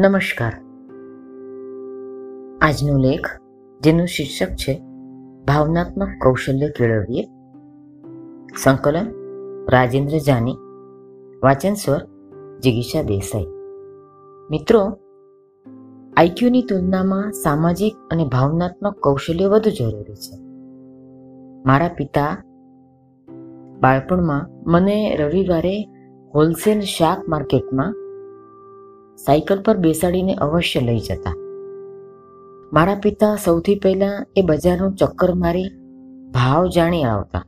નમસ્કાર. આજનો લેખ, જેનું શીર્ષક છે, ભાવનાત્મક કૌશલ્ય કેળવીએ. સંકલન, રાજેન્દ્ર જાની. વાચન સ્વર, જિગીષા દેસાઈ. મિત્રો આઈક્યુની તુલનામાં સામાજિક અને ભાવનાત્મક કૌશલ્ય વધુ જરૂરી છે. મારા પિતા બાળપણમાં મને રવિવારે હોલસેલ શાક માર્કેટમાં સાયકલ પર બેસાડીને અવશ્ય લઈ જતા. મારા પિતા સૌથી પહેલાં એ બજારનું ચક્કર મારી ભાવ જાણી આવતા.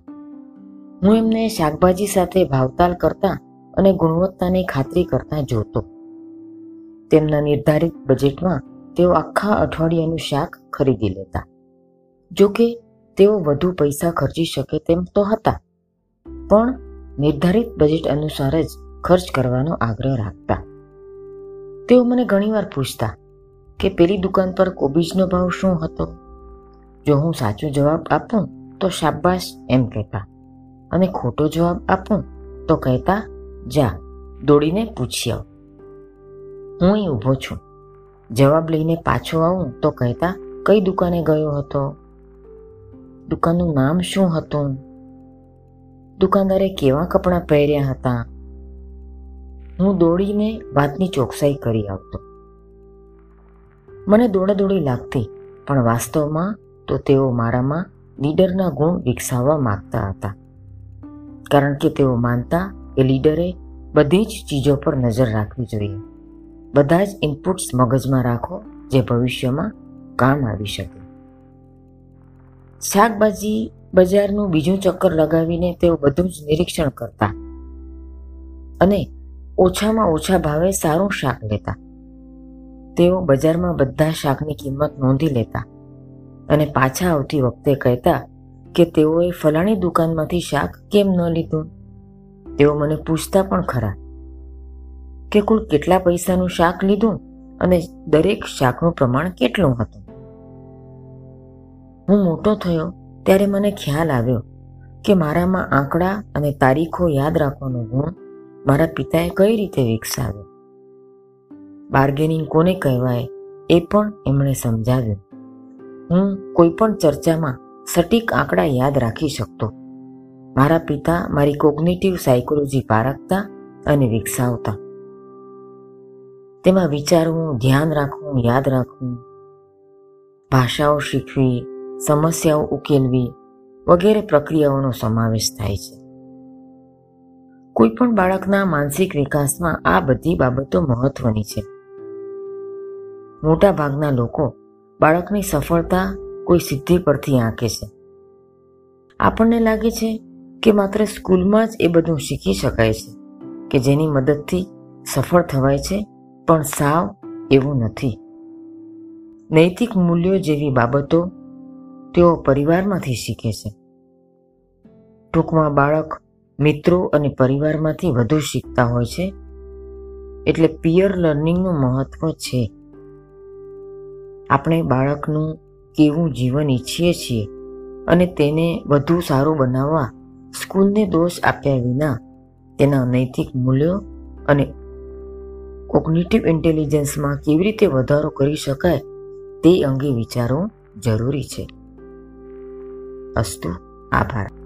હું એમને શાકભાજી સાથે ભાવતાલ કરતા અને ગુણવત્તાની ખાતરી કરતા જોતો. તેમના નિર્ધારિત બજેટમાં તેઓ આખા અઠવાડિયાનું શાક ખરીદી લેતા. જોકે તેઓ વધુ પૈસા ખર્ચી શકે તેમ તો હતા. પણ નિર્ધારિત બજેટ અનુસાર જ ખર્ચ કરવાનો આગ્રહ રાખતા. તેઓ મને ઘણીવાર પૂછતા કે પેલી દુકાન પર કોબીજનો ભાવ શું હતો? જો હું સાચો જવાબ આપું તો શાબાશ એમ કહેતા. અને ખોટો જવાબ આપું તો કહેતા, જા, દોડીને પૂછી આવ હું અહીં ઊભો છું. જવાબ લઈને પાછો આવું તો કહેતા, કઈ દુકાને ગયો હતો? દુકાનનું નામ શું હતું? દુકાનદારે કેવા કપડાં પહેર્યા હતા? હું દોડીને વાતની ચોકસાઈ કરી આવતો. મને દોડા દોડી લાગતી, પણ વાસ્તવમાં તો તેઓ મારામાં લીડરના ગુણ વિકસાવવા માગતા હતા. કારણ કે તેઓ માનતા કે લીડરે બધી જ ચીજો પર નજર રાખવી જોઈએ. બધા જ ઇનપુટ્સ મગજમાં રાખો, જે ભવિષ્યમાં કામ આવી શકે. શાકભાજી બજારનું બીજું ચક્કર લગાવીને તેઓ બધું જ નિરીક્ષણ કરતા. અને ઓછામાં ઓછા ભાવે સારું શાક લેતા. તેઓ બજારમાં બધા શાકની કિંમત નોંધી લેતા અને પાછા આવતી વખતે કહેતા કે તેઓએ ફલાણી દુકાનમાંથી શાક કેમ ન લીધું? તેઓ મને પૂછતા પણ ખરા કે કુલ કેટલા પૈસાનું શાક લીધું અને દરેક શાકનું પ્રમાણ કેટલું હતું? હું મોટો થયો ત્યારે મને ખ્યાલ આવ્યો કે મારામાં આંકડા અને તારીખો યાદ રાખવાનો ગુણ મારા પિતાએ કઈ રીતે વિકસાવ્યો? બાર્ગેનિંગ કોને કહેવાય એ પણ એમણે સમજાવ્યું. હું કોઈ પણ ચર્ચામાં સટીક આંકડા યાદ રાખી શકતો. મારા પિતા મારી કોગ્નેટિવ સાયકોલોજી પારખતા અને વિકસાવતા. તેમાં વિચારવું, ધ્યાન રાખવું, યાદ રાખવું, ભાષાઓ શીખવી, સમસ્યાઓ ઉકેલવી વગેરે પ્રક્રિયાઓનો સમાવેશ થાય છે. કોઈ પણ બાળકના માનસિક વિકાસમાં આ બધી બાબતો મહત્વની છે. મોટા ભાગના લોકો બાળકની સફળતા કોઈ સિદ્ધિ પરથી આંકે છે. આપણને લાગે છે કે માત્ર સ્કૂલમાં જ એ બધું શીખી શકાય છે, કે જેની મદદથી સફળ થવાય છે, પણ સાવ એવું નથી. નૈતિક મૂલ્યો જેવી બાબતો તેઓ પરિવારમાંથી શીખે છે. ટૂંકમાં બાળક મિત્રો અને પરિવારમાંથી વધુ શીખતા હોય છે? એટલે પિયર લર્નિંગનું મહત્વ છે. આપણે બાળકનું કેવું જીવન ઈચ્છીએ છીએ અને તેને વધુ સારું બનાવવા સ્કૂલને દોષ આપ્યા વિના તેના નૈતિક મૂલ્યો અને કોગ્નિટિવ ઇન્ટેલિજન્સમાં કેવી રીતે વધારો કરી શકાય તે અંગે વિચારવું જરૂરી છે. અસ્તુ, આભાર.